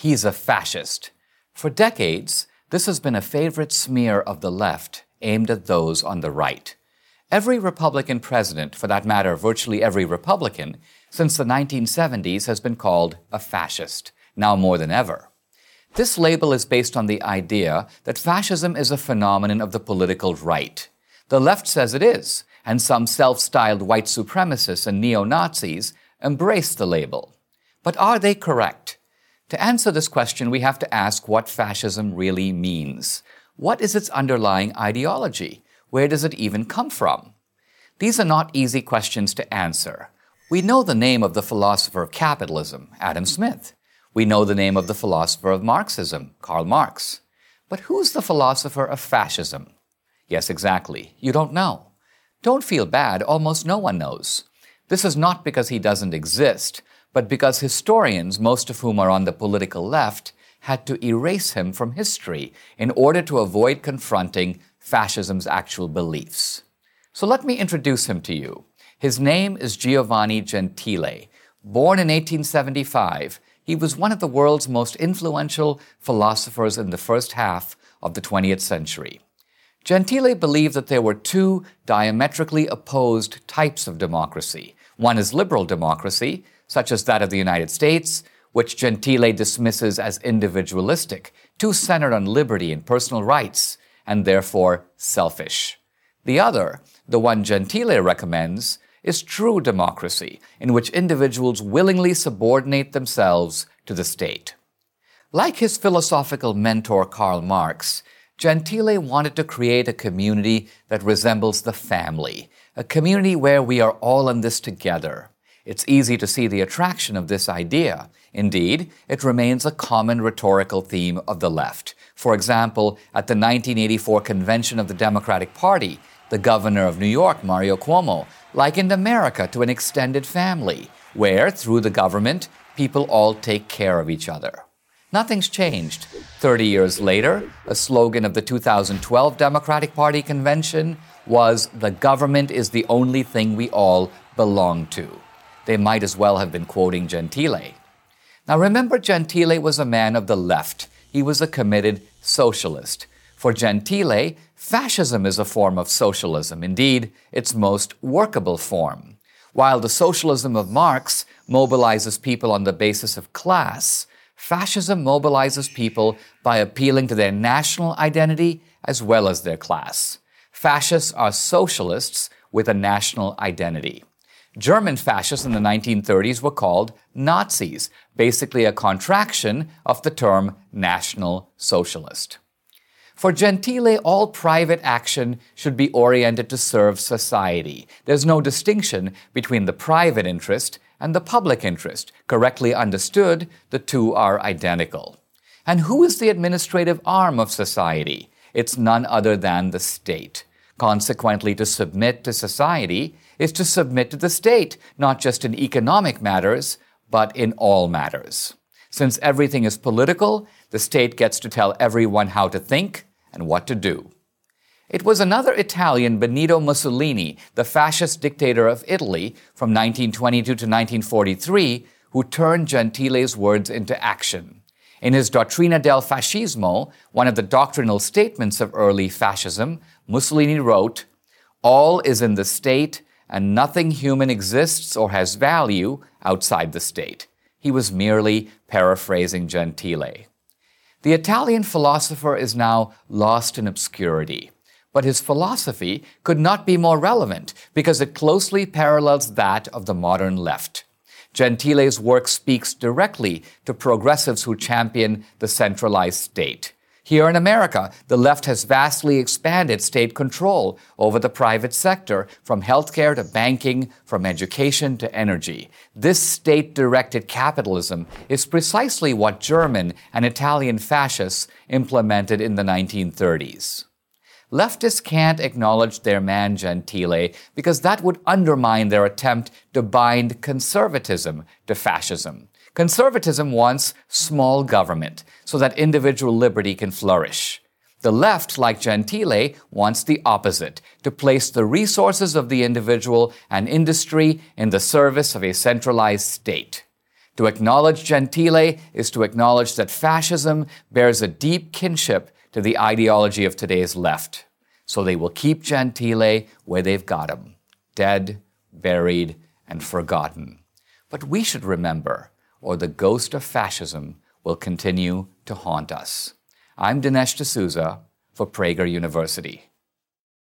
he's a fascist. For decades, this has been a favorite smear of the left aimed at those on the right. Every Republican president, for that matter, virtually every Republican, since the 1970s has been called a fascist, now more than ever. This label is based on the idea that fascism is a phenomenon of the political right. The left says it is, and some self styled white supremacists and neo Nazis embrace the label. But are they correct? To answer this question, we have to ask what fascism really means. What is its underlying ideology? Where does it even come from? These are not easy questions to answer. We know the name of the philosopher of capitalism, Adam Smith. We know the name of the philosopher of Marxism, Karl Marx. But who's the philosopher of fascism? Yes, exactly. You don't know. Don't feel bad, almost no one knows. This is not because he doesn't exist, but because historians, most of whom are on the political left, had to erase him from history in order to avoid confronting fascism's actual beliefs. So let me introduce him to you. His name is Giovanni Gentile. Born in 1875, he was one of the world's most influential philosophers in the first half of the 20th century. Gentile believed that there were two diametrically opposed types of democracy. One is liberal democracy, such as that of the United States, which Gentile dismisses as individualistic, too centered on liberty and personal rights, and therefore selfish. The other, the one Gentile recommends, is true democracy, in which individuals willingly subordinate themselves to the state. Like his philosophical mentor Karl Marx, Gentile wanted to create a community that resembles the family, a community where we are all in this together. It's easy to see the attraction of this idea. Indeed, it remains a common rhetorical theme of the left. For example, at the 1984 convention of the Democratic Party, the governor of New York, Mario Cuomo, likened America to an extended family, where, through the government, people all take care of each other. Nothing's changed. 30 years later, a slogan of the 2012 Democratic Party convention was The government is the only thing we all belong to. They might as well have been quoting Gentile. Now remember, Gentile was a man of the left. He was a committed socialist. For Gentile, fascism is a form of socialism, indeed, its most workable form. While the socialism of Marx mobilizes people on the basis of class, fascism mobilizes people by appealing to their national identity as well as their class. Fascists are socialists with a national identity. German fascists in the 1930s were called Nazis, basically a contraction of the term National Socialist. For Gentile, all private action should be oriented to serve society. There's no distinction between the private interest and the public interest. Correctly understood, the two are identical. And who is the administrative arm of society? It's none other than the state. Consequently, to submit to society is to submit to the state, not just in economic matters, but in all matters. Since everything is political, the state gets to tell everyone how to think, and what to do. It was another Italian, Benito Mussolini, the fascist dictator of Italy from 1922 to 1943, who turned Gentile's words into action. In his Dottrina del Fascismo, one of the doctrinal statements of early fascism, Mussolini wrote, All is in the state, and nothing human exists or has value outside the state. He was merely paraphrasing Gentile. The Italian philosopher is now lost in obscurity, but his philosophy could not be more relevant because it closely parallels that of the modern left. Gentile's work speaks directly to progressives who champion the centralized state. Here in America, the left has vastly expanded state control over the private sector, from healthcare to banking, from education to energy. This state directed capitalism is precisely what German and Italian fascists implemented in the 1930s. Leftists can't acknowledge their man Gentile because that would undermine their attempt to bind conservatism to fascism. Conservatism wants small government so that individual liberty can flourish. The left, like Gentile, wants the opposite to place the resources of the individual and industry in the service of a centralized state. To acknowledge Gentile is to acknowledge that fascism bears a deep kinship to the ideology of today's left. So they will keep Gentile where they've got him dead, buried, and forgotten. But we should remember, or the ghost of fascism will continue to haunt us. I'm Dinesh D'Souza for Prager University.